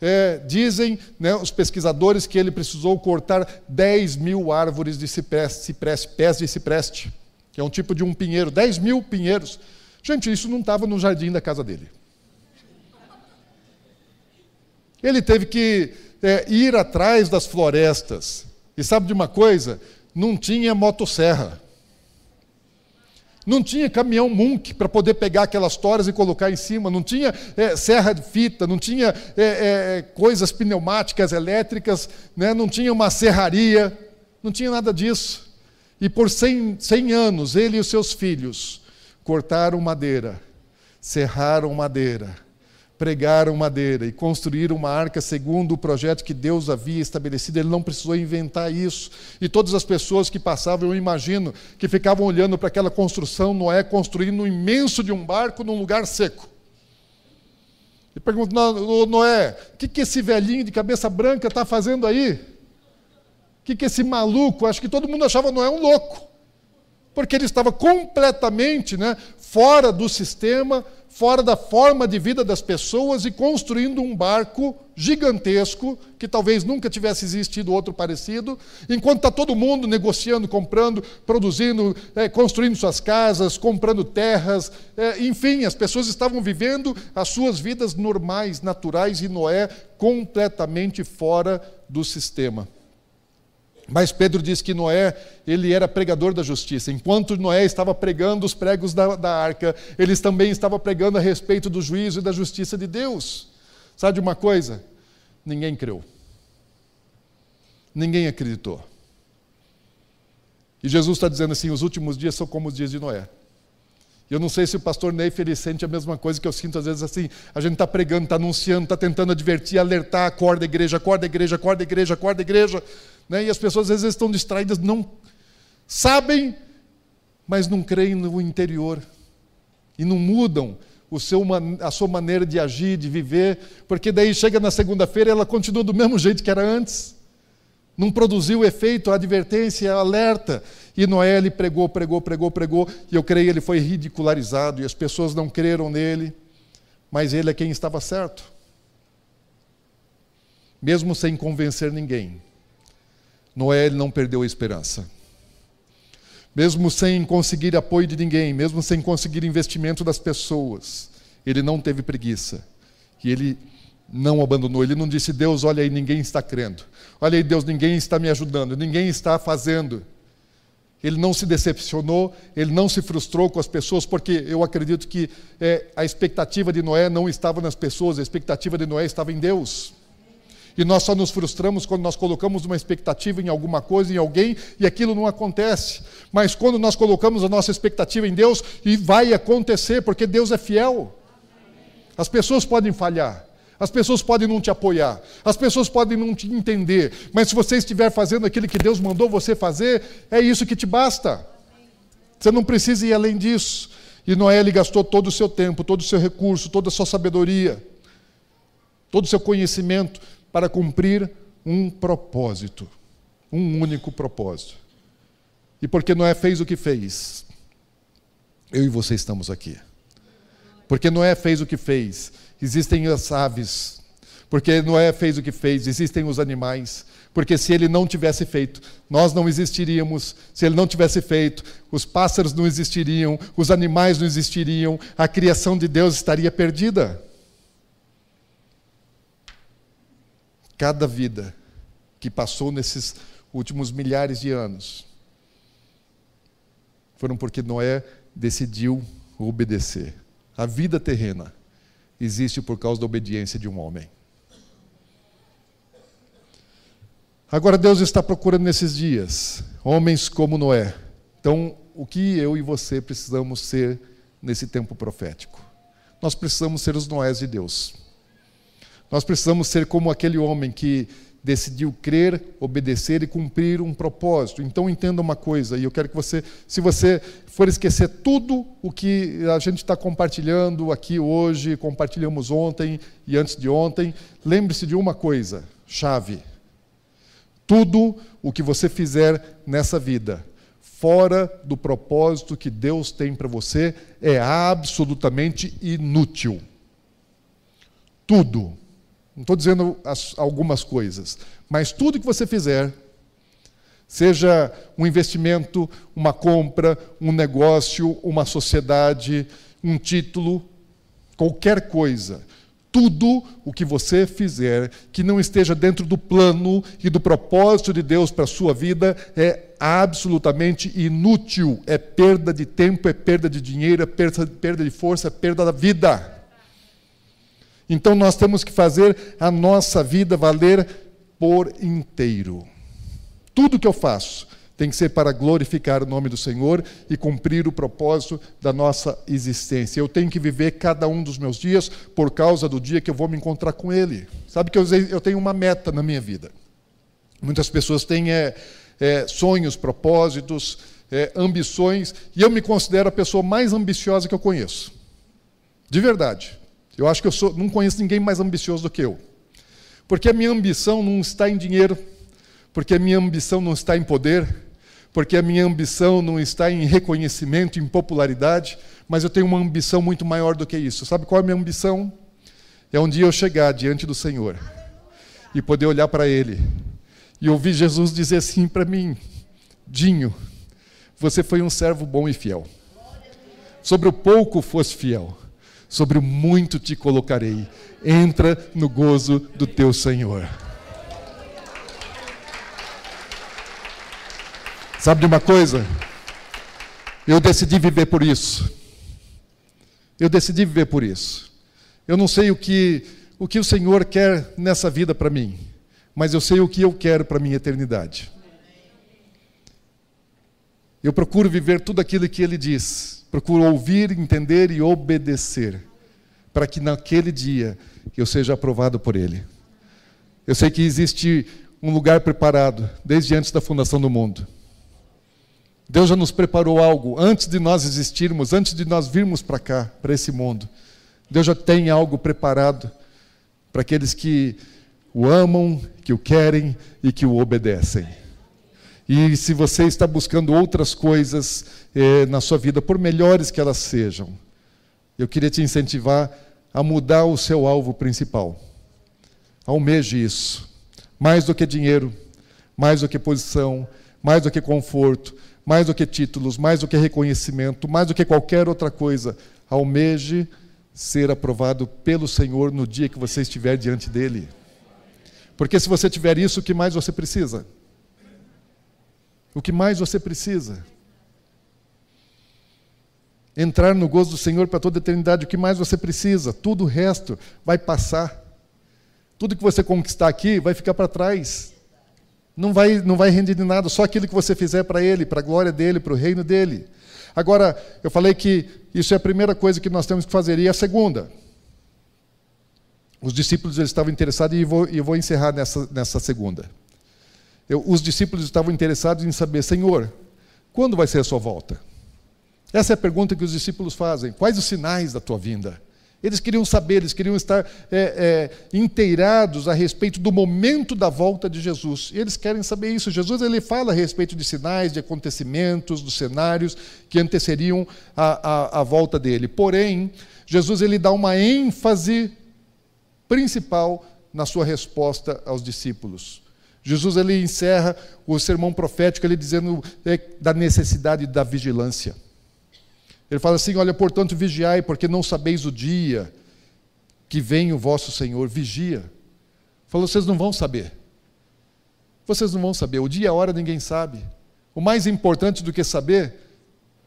É, dizem né, os pesquisadores que ele precisou cortar 10 mil árvores de cipreste, cipreste, pés de cipreste, que é um tipo de um pinheiro, 10 mil pinheiros. Gente, isso não estava no jardim da casa dele. Ele teve que é, ir atrás das florestas. E sabe de uma coisa? Não tinha motosserra. Não tinha caminhão Munk para poder pegar aquelas toras e colocar em cima, não tinha é, serra de fita, não tinha é, é, coisas pneumáticas elétricas, né? não tinha uma serraria, não tinha nada disso. E por 100, 100 anos, ele e os seus filhos cortaram madeira, serraram madeira, pregaram madeira e construíram uma arca segundo o projeto que Deus havia estabelecido. Ele não precisou inventar isso. E todas as pessoas que passavam, eu imagino, que ficavam olhando para aquela construção, Noé construindo um imenso de um barco num lugar seco. E pergunto, Noé, o que, que esse velhinho de cabeça branca está fazendo aí? Que, que esse maluco? Acho que todo mundo achava Noé um louco. Porque ele estava completamente né, fora do sistema, fora da forma de vida das pessoas e construindo um barco gigantesco, que talvez nunca tivesse existido outro parecido, enquanto está todo mundo negociando, comprando, produzindo, é, construindo suas casas, comprando terras, é, enfim, as pessoas estavam vivendo as suas vidas normais, naturais, e Noé completamente fora do sistema. Mas Pedro diz que Noé, ele era pregador da justiça. Enquanto Noé estava pregando os pregos da, da arca, eles também estavam pregando a respeito do juízo e da justiça de Deus. Sabe de uma coisa? Ninguém creu. Ninguém acreditou. E Jesus está dizendo assim: os últimos dias são como os dias de Noé. Eu não sei se o pastor Ney Feliz sente a mesma coisa que eu sinto às vezes assim. A gente está pregando, está anunciando, está tentando advertir, alertar, acorda igreja, acorda igreja, acorda igreja, acorda a igreja. Né? E as pessoas às vezes estão distraídas, não sabem, mas não creem no interior. E não mudam o seu, a sua maneira de agir, de viver, porque daí chega na segunda-feira e ela continua do mesmo jeito que era antes. Não produziu efeito, a advertência, a alerta. E Noé ele pregou, pregou, pregou, pregou, e eu creio ele foi ridicularizado, e as pessoas não creram nele, mas ele é quem estava certo. Mesmo sem convencer ninguém, Noé não perdeu a esperança. Mesmo sem conseguir apoio de ninguém, mesmo sem conseguir investimento das pessoas, ele não teve preguiça. E ele não abandonou. Ele não disse, Deus, olha aí, ninguém está crendo. Olha aí, Deus, ninguém está me ajudando, ninguém está fazendo. Ele não se decepcionou, ele não se frustrou com as pessoas, porque eu acredito que é, a expectativa de Noé não estava nas pessoas, a expectativa de Noé estava em Deus. E nós só nos frustramos quando nós colocamos uma expectativa em alguma coisa, em alguém, e aquilo não acontece. Mas quando nós colocamos a nossa expectativa em Deus, e vai acontecer, porque Deus é fiel. As pessoas podem falhar, As pessoas podem não te apoiar, as pessoas podem não te entender, mas se você estiver fazendo aquilo que Deus mandou você fazer, é isso que te basta. Você não precisa ir além disso. E Noé ele gastou todo o seu tempo, todo o seu recurso, toda a sua sabedoria, todo o seu conhecimento para cumprir um propósito, um único propósito. E porque Noé fez o que fez, eu e você estamos aqui. Porque Noé fez o que fez, existem as aves. Porque Noé fez o que fez, existem os animais. Porque se ele não tivesse feito, nós não existiríamos. Se ele não tivesse feito, os pássaros não existiriam, os animais não existiriam, a criação de Deus estaria perdida. Cada vida que passou nesses últimos milhares de anos foram porque Noé decidiu obedecer. A vida terrena existe por causa da obediência de um homem. Agora Deus está procurando nesses dias homens como Noé. Então, o que eu e você precisamos ser nesse tempo profético? Nós precisamos ser os Noés de Deus. Nós precisamos ser como aquele homem que decidiu crer, obedecer e cumprir um propósito. Então entenda uma coisa, e eu quero que você, se você for esquecer tudo o que a gente está compartilhando aqui hoje, compartilhamos ontem e antes de ontem, lembre-se de uma coisa, chave. Tudo o que você fizer nessa vida, fora do propósito que Deus tem para você, é absolutamente inútil. Tudo. Não estou dizendo as, algumas coisas, mas tudo que você fizer, seja um investimento, uma compra, um negócio, uma sociedade, um título, qualquer coisa, tudo o que você fizer que não esteja dentro do plano e do propósito de Deus para a sua vida é absolutamente inútil. É perda de tempo, é perda de dinheiro, é perda, perda de força, é perda da vida. Então nós temos que fazer a nossa vida valer por inteiro. Tudo que eu faço tem que ser para glorificar o nome do Senhor e cumprir o propósito da nossa existência. Eu tenho que viver cada um dos meus dias por causa do dia que eu vou me encontrar com Ele. Sabe que eu tenho uma meta na minha vida. Muitas pessoas têm é, é, sonhos, propósitos, é, ambições, e eu me considero a pessoa mais ambiciosa que eu conheço. De verdade. Eu acho que eu sou, não conheço ninguém mais ambicioso do que eu. Porque a minha ambição não está em dinheiro, porque a minha ambição não está em poder, porque a minha ambição não está em reconhecimento, em popularidade, mas eu tenho uma ambição muito maior do que isso. Sabe qual é a minha ambição? É um dia eu chegar diante do Senhor e poder olhar para Ele e ouvir Jesus dizer assim para mim: Dinho, você foi um servo bom e fiel. Sobre o pouco fosse fiel sobre o muito te colocarei. Entra no gozo do teu Senhor. Sabe de uma coisa? Eu decidi viver por isso. Eu decidi viver por isso. Eu não sei o que o que o Senhor quer nessa vida para mim, mas eu sei o que eu quero para minha eternidade. Eu procuro viver tudo aquilo que ele diz. Procuro ouvir, entender e obedecer, para que naquele dia eu seja aprovado por Ele. Eu sei que existe um lugar preparado desde antes da fundação do mundo. Deus já nos preparou algo antes de nós existirmos, antes de nós virmos para cá, para esse mundo. Deus já tem algo preparado para aqueles que o amam, que o querem e que o obedecem. E se você está buscando outras coisas eh, na sua vida, por melhores que elas sejam, eu queria te incentivar a mudar o seu alvo principal. Almeje isso. Mais do que dinheiro, mais do que posição, mais do que conforto, mais do que títulos, mais do que reconhecimento, mais do que qualquer outra coisa. Almeje ser aprovado pelo Senhor no dia que você estiver diante dele. Porque se você tiver isso, o que mais você precisa? O que mais você precisa. Entrar no gozo do Senhor para toda a eternidade, o que mais você precisa. Tudo o resto vai passar. Tudo que você conquistar aqui vai ficar para trás. Não vai, não vai render de nada, só aquilo que você fizer para Ele, para a glória dEle, para o reino dEle. Agora, eu falei que isso é a primeira coisa que nós temos que fazer. E a segunda? os discípulos eles estavam interessados, e eu vou, eu vou encerrar nessa, nessa segunda. Eu, os discípulos estavam interessados em saber, Senhor, quando vai ser a sua volta? Essa é a pergunta que os discípulos fazem. Quais os sinais da tua vinda? Eles queriam saber, eles queriam estar é, é, inteirados a respeito do momento da volta de Jesus. E eles querem saber isso. Jesus ele fala a respeito de sinais, de acontecimentos, dos cenários que antecederiam a, a, a volta dele. Porém, Jesus ele dá uma ênfase principal na sua resposta aos discípulos. Jesus ele encerra o sermão profético ele dizendo é, da necessidade da vigilância. Ele fala assim: Olha, portanto, vigiai, porque não sabeis o dia que vem o vosso Senhor. Vigia. Falou: Vocês não vão saber. Vocês não vão saber. O dia e a hora ninguém sabe. O mais importante do que saber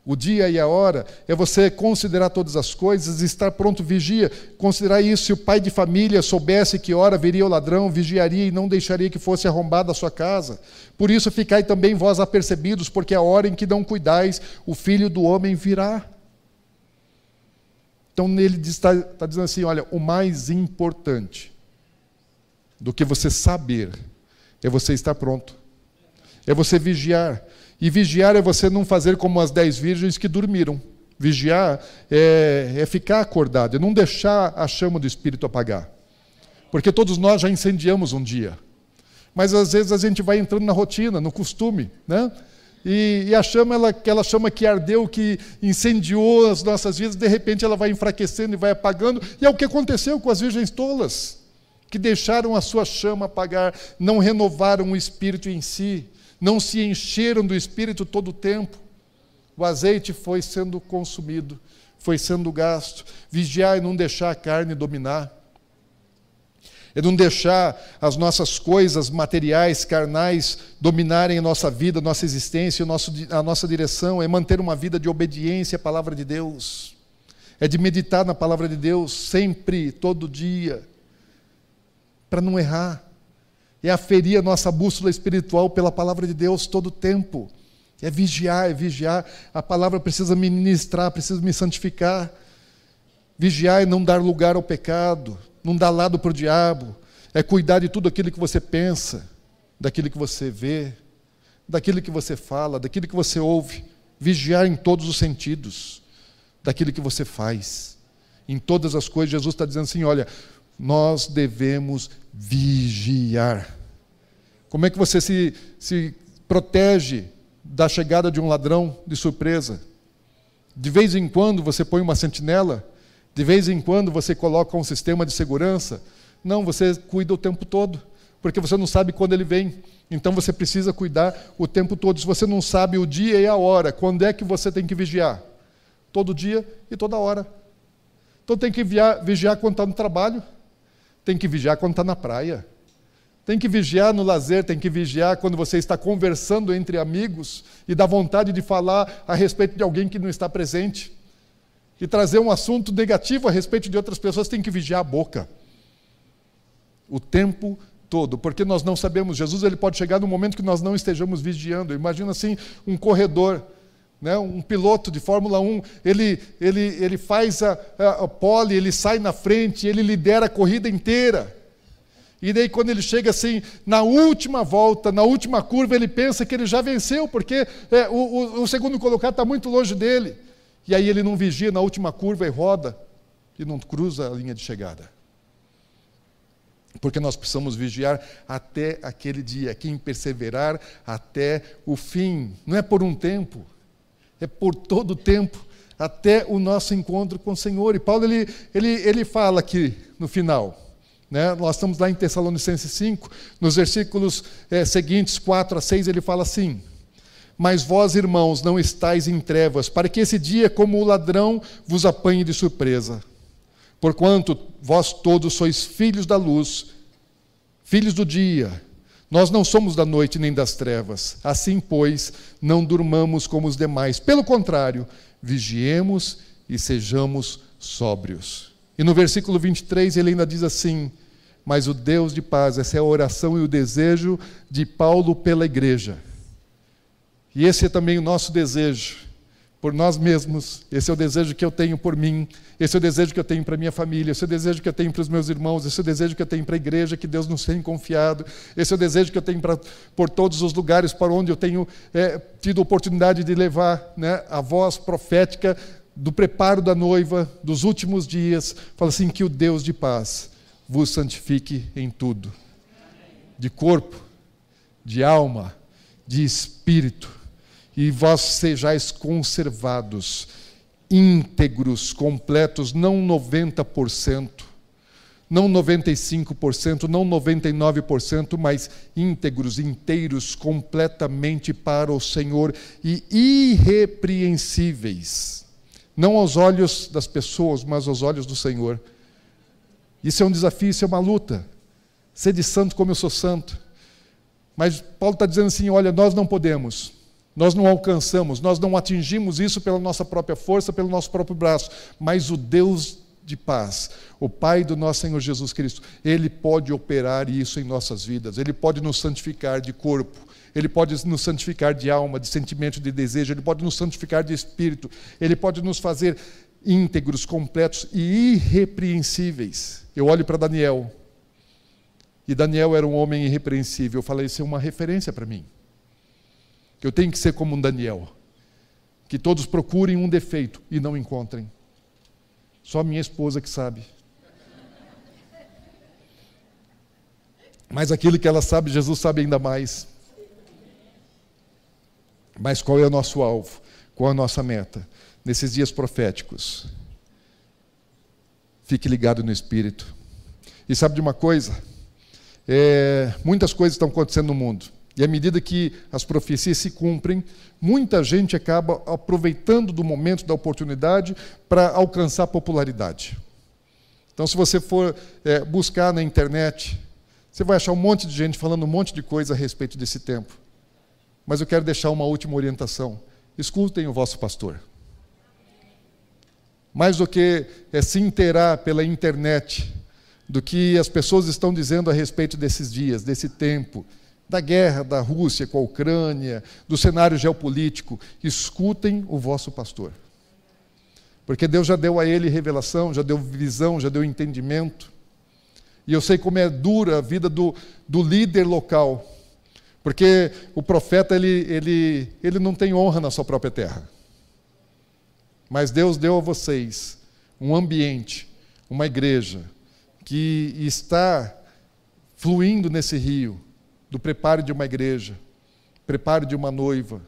o dia e a hora é você considerar todas as coisas, estar pronto, vigia. Considerar isso. Se o pai de família soubesse que hora viria o ladrão, vigiaria e não deixaria que fosse arrombada a sua casa. Por isso, ficai também vós apercebidos, porque a hora em que não cuidais, o filho do homem virá. Então, ele está, está dizendo assim: olha, o mais importante do que você saber é você estar pronto, é você vigiar. E vigiar é você não fazer como as dez virgens que dormiram. Vigiar é, é ficar acordado, é não deixar a chama do Espírito apagar. Porque todos nós já incendiamos um dia. Mas às vezes a gente vai entrando na rotina, no costume, né? E, e, a chama, ela, aquela chama que ardeu, que incendiou as nossas vidas, de repente ela vai enfraquecendo e vai apagando. E é o que aconteceu com as virgens tolas, que deixaram a sua chama apagar, não renovaram o espírito em si não se encheram do Espírito todo o tempo. O azeite foi sendo consumido, foi sendo gasto. Vigiar e não deixar a carne dominar. É não deixar as nossas coisas materiais, carnais, dominarem a nossa vida, a nossa existência, a nossa direção. É manter uma vida de obediência à palavra de Deus. É de meditar na palavra de Deus sempre, todo dia, para não errar é aferir a nossa bússola espiritual pela palavra de Deus todo o tempo. É vigiar, é vigiar. A palavra precisa me ministrar, precisa me santificar. Vigiar é não dar lugar ao pecado, não dar lado para o diabo. É cuidar de tudo aquilo que você pensa, daquilo que você vê, daquilo que você fala, daquilo que você ouve. Vigiar em todos os sentidos, daquilo que você faz. Em todas as coisas, Jesus está dizendo assim: olha, nós devemos vigiar. Como é que você se, se protege da chegada de um ladrão de surpresa? De vez em quando você põe uma sentinela? De vez em quando você coloca um sistema de segurança? Não, você cuida o tempo todo, porque você não sabe quando ele vem. Então você precisa cuidar o tempo todo. Se você não sabe o dia e a hora, quando é que você tem que vigiar? Todo dia e toda hora. Então tem que vigiar quando está no trabalho, tem que vigiar quando está na praia. Tem que vigiar no lazer, tem que vigiar quando você está conversando entre amigos e dá vontade de falar a respeito de alguém que não está presente. E trazer um assunto negativo a respeito de outras pessoas, tem que vigiar a boca. O tempo todo, porque nós não sabemos. Jesus ele pode chegar no momento que nós não estejamos vigiando. Imagina assim, um corredor né, um piloto de Fórmula 1, ele, ele, ele faz a, a, a pole, ele sai na frente, ele lidera a corrida inteira. E daí, quando ele chega assim, na última volta, na última curva, ele pensa que ele já venceu, porque é, o, o, o segundo colocado está muito longe dele. E aí ele não vigia na última curva e roda, e não cruza a linha de chegada. Porque nós precisamos vigiar até aquele dia, quem perseverar até o fim, não é por um tempo é por todo o tempo, até o nosso encontro com o Senhor. E Paulo ele, ele, ele fala aqui no final. Né? Nós estamos lá em Tessalonicenses 5, nos versículos é, seguintes, 4 a 6, ele fala assim: Mas vós, irmãos, não estáis em trevas, para que esse dia, como o ladrão, vos apanhe de surpresa. Porquanto vós todos sois filhos da luz, filhos do dia. Nós não somos da noite nem das trevas. Assim, pois, não durmamos como os demais. Pelo contrário, vigiemos e sejamos sóbrios. E no versículo 23 ele ainda diz assim: Mas o Deus de paz, essa é a oração e o desejo de Paulo pela igreja. E esse é também o nosso desejo, por nós mesmos, esse é o desejo que eu tenho por mim, esse é o desejo que eu tenho para minha família, esse é o desejo que eu tenho para os meus irmãos, esse é o desejo que eu tenho para a igreja que Deus nos tem confiado, esse é o desejo que eu tenho para, por todos os lugares para onde eu tenho é, tido oportunidade de levar né, a voz profética do preparo da noiva, dos últimos dias. Fala assim: que o Deus de paz vos santifique em tudo, de corpo, de alma, de espírito e vós sejais conservados, íntegros, completos, não 90%, não 95%, não 99%, mas íntegros, inteiros, completamente para o Senhor e irrepreensíveis, não aos olhos das pessoas, mas aos olhos do Senhor. Isso é um desafio, isso é uma luta. Ser de santo como eu sou santo. Mas Paulo está dizendo assim: olha, nós não podemos nós não alcançamos, nós não atingimos isso pela nossa própria força, pelo nosso próprio braço, mas o Deus de paz, o Pai do nosso Senhor Jesus Cristo, Ele pode operar isso em nossas vidas, Ele pode nos santificar de corpo, Ele pode nos santificar de alma, de sentimento, de desejo, Ele pode nos santificar de espírito, Ele pode nos fazer íntegros, completos e irrepreensíveis. Eu olho para Daniel, e Daniel era um homem irrepreensível, eu falei, isso é uma referência para mim eu tenho que ser como um Daniel, que todos procurem um defeito e não encontrem. Só minha esposa que sabe. Mas aquilo que ela sabe, Jesus sabe ainda mais. Mas qual é o nosso alvo? Qual é a nossa meta? Nesses dias proféticos. Fique ligado no Espírito. E sabe de uma coisa? É, muitas coisas estão acontecendo no mundo. E à medida que as profecias se cumprem, muita gente acaba aproveitando do momento, da oportunidade, para alcançar popularidade. Então, se você for é, buscar na internet, você vai achar um monte de gente falando um monte de coisa a respeito desse tempo. Mas eu quero deixar uma última orientação: escutem o vosso pastor. Mais do que é, se inteirar pela internet do que as pessoas estão dizendo a respeito desses dias, desse tempo, da guerra da Rússia com a Ucrânia, do cenário geopolítico, escutem o vosso pastor. Porque Deus já deu a ele revelação, já deu visão, já deu entendimento. E eu sei como é dura a vida do, do líder local. Porque o profeta ele, ele, ele não tem honra na sua própria terra. Mas Deus deu a vocês um ambiente, uma igreja, que está fluindo nesse rio, do preparo de uma igreja, preparo de uma noiva,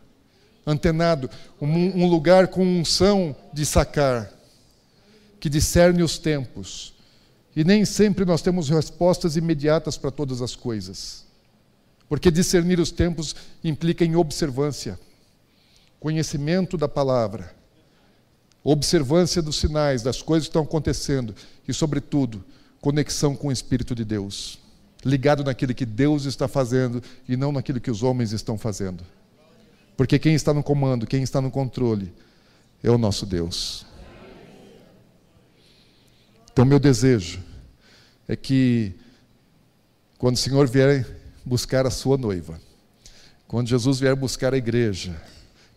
antenado, um, um lugar com unção de sacar, que discerne os tempos. E nem sempre nós temos respostas imediatas para todas as coisas. Porque discernir os tempos implica em observância, conhecimento da palavra, observância dos sinais, das coisas que estão acontecendo e, sobretudo, conexão com o Espírito de Deus ligado naquilo que Deus está fazendo e não naquilo que os homens estão fazendo. Porque quem está no comando, quem está no controle, é o nosso Deus. Então, meu desejo é que, quando o Senhor vier buscar a sua noiva, quando Jesus vier buscar a igreja,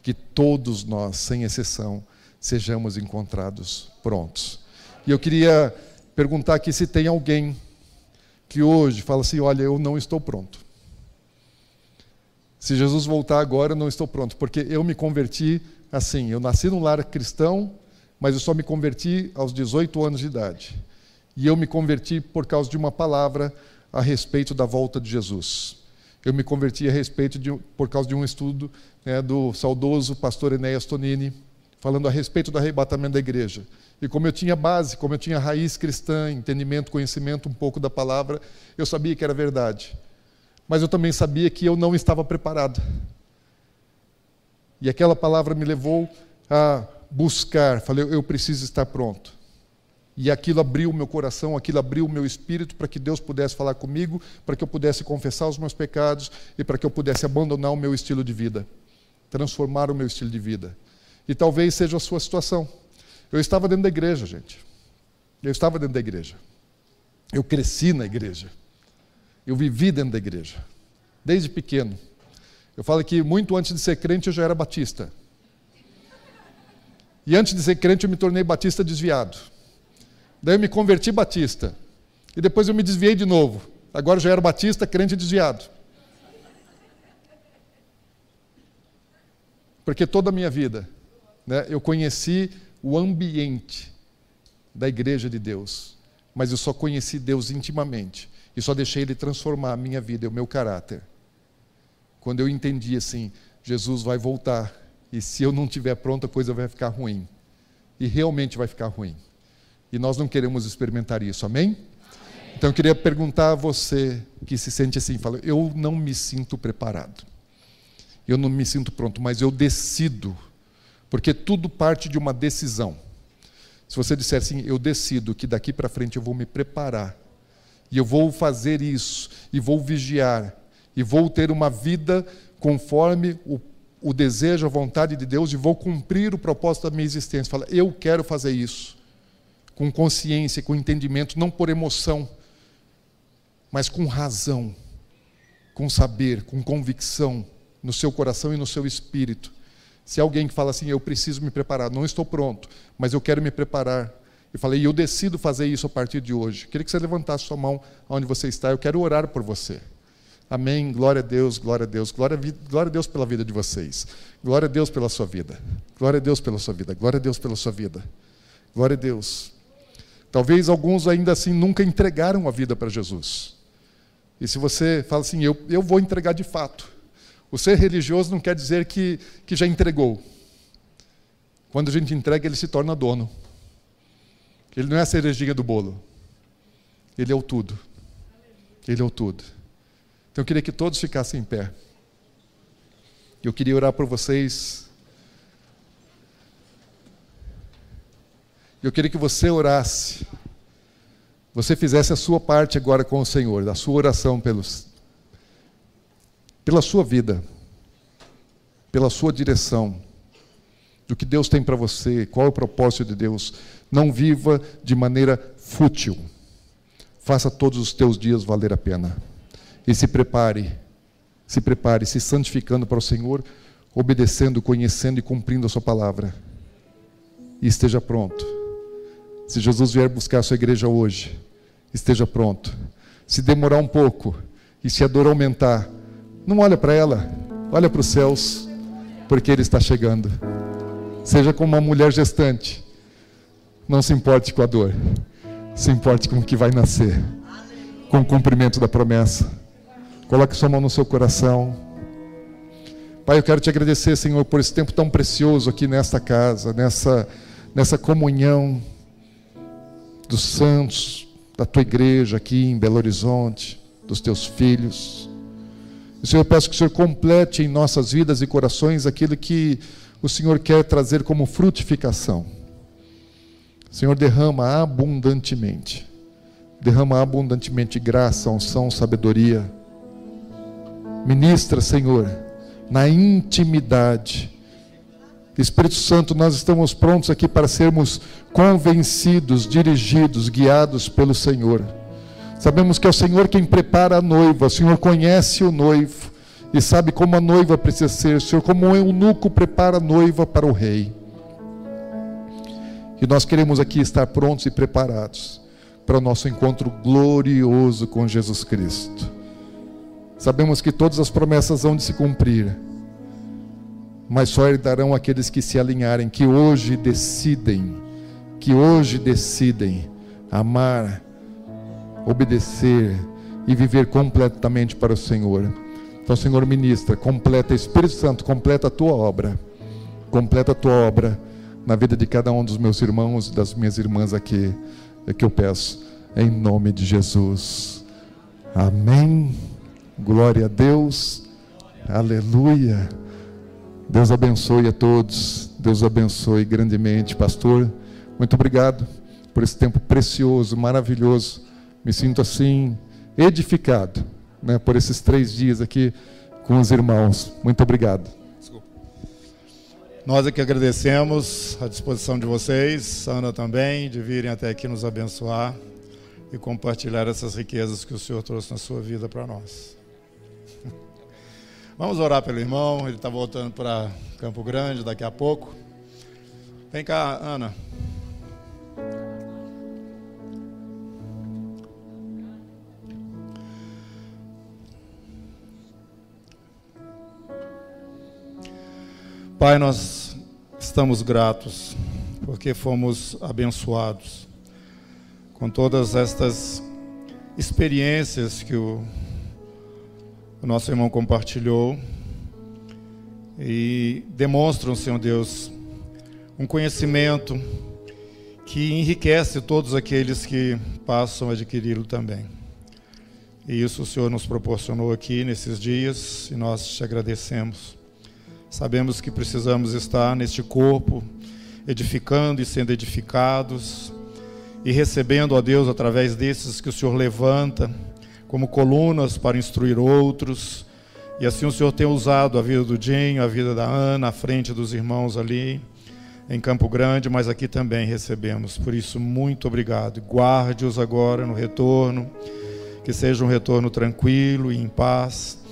que todos nós, sem exceção, sejamos encontrados prontos. E eu queria perguntar aqui se tem alguém que hoje fala assim: olha, eu não estou pronto. Se Jesus voltar agora, eu não estou pronto, porque eu me converti assim. Eu nasci num lar cristão, mas eu só me converti aos 18 anos de idade. E eu me converti por causa de uma palavra a respeito da volta de Jesus. Eu me converti a respeito de, por causa de um estudo né, do saudoso pastor Enéas Tonini, falando a respeito do arrebatamento da igreja. E como eu tinha base, como eu tinha raiz cristã, entendimento, conhecimento um pouco da palavra, eu sabia que era verdade. Mas eu também sabia que eu não estava preparado. E aquela palavra me levou a buscar, falei, eu preciso estar pronto. E aquilo abriu o meu coração, aquilo abriu o meu espírito para que Deus pudesse falar comigo, para que eu pudesse confessar os meus pecados e para que eu pudesse abandonar o meu estilo de vida, transformar o meu estilo de vida. E talvez seja a sua situação. Eu estava dentro da igreja, gente. Eu estava dentro da igreja. Eu cresci na igreja. Eu vivi dentro da igreja. Desde pequeno. Eu falo que muito antes de ser crente eu já era batista. E antes de ser crente, eu me tornei batista desviado. Daí eu me converti batista. E depois eu me desviei de novo. Agora eu já era batista, crente desviado. Porque toda a minha vida né, eu conheci o ambiente da igreja de Deus, mas eu só conheci Deus intimamente e só deixei Ele transformar a minha vida e o meu caráter. Quando eu entendi assim, Jesus vai voltar e se eu não estiver pronto, a coisa vai ficar ruim. E realmente vai ficar ruim. E nós não queremos experimentar isso, amém? amém. Então eu queria perguntar a você que se sente assim, fala, eu não me sinto preparado. Eu não me sinto pronto, mas eu decido porque tudo parte de uma decisão. Se você disser assim, eu decido que daqui para frente eu vou me preparar, e eu vou fazer isso, e vou vigiar, e vou ter uma vida conforme o, o desejo, a vontade de Deus, e vou cumprir o propósito da minha existência. Fala, eu quero fazer isso, com consciência, com entendimento, não por emoção, mas com razão, com saber, com convicção no seu coração e no seu espírito se alguém que fala assim, eu preciso me preparar, não estou pronto, mas eu quero me preparar. Eu falei, e eu decido fazer isso a partir de hoje. Queria que você levantasse sua mão onde você está, eu quero orar por você. Amém. Glória a Deus, glória a Deus, glória a, glória a Deus pela vida de vocês. Glória a Deus pela sua vida. Glória a Deus pela sua vida. Glória a Deus pela sua vida. Glória a Deus. Talvez alguns ainda assim nunca entregaram a vida para Jesus. E se você fala assim, eu, eu vou entregar de fato, o ser religioso não quer dizer que, que já entregou. Quando a gente entrega, ele se torna dono. Ele não é a cerejinha do bolo. Ele é o tudo. Ele é o tudo. Então eu queria que todos ficassem em pé. Eu queria orar por vocês. Eu queria que você orasse. Você fizesse a sua parte agora com o Senhor, a sua oração pelos, pela sua vida, pela sua direção, do que Deus tem para você, qual é o propósito de Deus. Não viva de maneira fútil. Faça todos os teus dias valer a pena. E se prepare, se prepare, se santificando para o Senhor, obedecendo, conhecendo e cumprindo a Sua palavra. E esteja pronto. Se Jesus vier buscar a sua igreja hoje, esteja pronto. Se demorar um pouco e se a dor aumentar, não olha para ela, olha para os céus, porque Ele está chegando. Seja como uma mulher gestante, não se importe com a dor, se importe com o que vai nascer, com o cumprimento da promessa. Coloque sua mão no seu coração. Pai, eu quero te agradecer, Senhor, por esse tempo tão precioso aqui nesta casa, nessa, nessa comunhão dos santos, da tua igreja aqui em Belo Horizonte, dos teus filhos. Senhor, eu peço que o Senhor complete em nossas vidas e corações aquilo que o Senhor quer trazer como frutificação. Senhor, derrama abundantemente. Derrama abundantemente graça, unção, sabedoria. Ministra, Senhor, na intimidade. Espírito Santo, nós estamos prontos aqui para sermos convencidos, dirigidos, guiados pelo Senhor. Sabemos que é o Senhor quem prepara a noiva, o Senhor conhece o noivo e sabe como a noiva precisa ser, o Senhor, como um eunuco prepara a noiva para o rei. E nós queremos aqui estar prontos e preparados para o nosso encontro glorioso com Jesus Cristo. Sabemos que todas as promessas vão de se cumprir, mas só herdarão aqueles que se alinharem, que hoje decidem, que hoje decidem amar obedecer e viver completamente para o Senhor. Então, Senhor, ministra, completa, Espírito Santo, completa a tua obra. Completa a tua obra na vida de cada um dos meus irmãos e das minhas irmãs aqui. É que eu peço, em nome de Jesus. Amém. Glória a Deus. Aleluia. Deus abençoe a todos. Deus abençoe grandemente, pastor. Muito obrigado por esse tempo precioso, maravilhoso me sinto assim edificado né, por esses três dias aqui com os irmãos. Muito obrigado. Nós aqui agradecemos a disposição de vocês, Ana também, de virem até aqui nos abençoar e compartilhar essas riquezas que o Senhor trouxe na sua vida para nós. *laughs* Vamos orar pelo irmão, ele está voltando para Campo Grande daqui a pouco. Vem cá, Ana. Pai, nós estamos gratos porque fomos abençoados com todas estas experiências que o, o nosso irmão compartilhou e demonstram, Senhor Deus, um conhecimento que enriquece todos aqueles que passam a adquiri-lo também. E isso o Senhor nos proporcionou aqui nesses dias e nós te agradecemos. Sabemos que precisamos estar neste corpo, edificando e sendo edificados, e recebendo a Deus através desses que o Senhor levanta como colunas para instruir outros. E assim o Senhor tem usado a vida do Dinho, a vida da Ana, à frente dos irmãos ali em Campo Grande, mas aqui também recebemos. Por isso, muito obrigado. Guarde-os agora no retorno, que seja um retorno tranquilo e em paz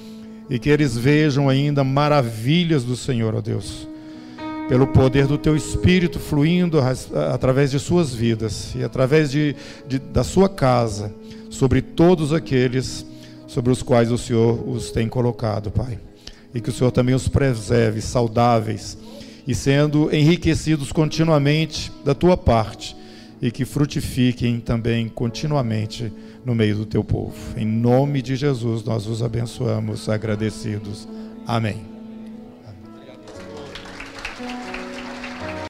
e que eles vejam ainda maravilhas do Senhor, ó Deus, pelo poder do Teu Espírito fluindo através de suas vidas e através de, de, da sua casa, sobre todos aqueles sobre os quais o Senhor os tem colocado, Pai. E que o Senhor também os preserve saudáveis e sendo enriquecidos continuamente da tua parte e que frutifiquem também continuamente no meio do teu povo. Em nome de Jesus, nós os abençoamos, agradecidos. Amém.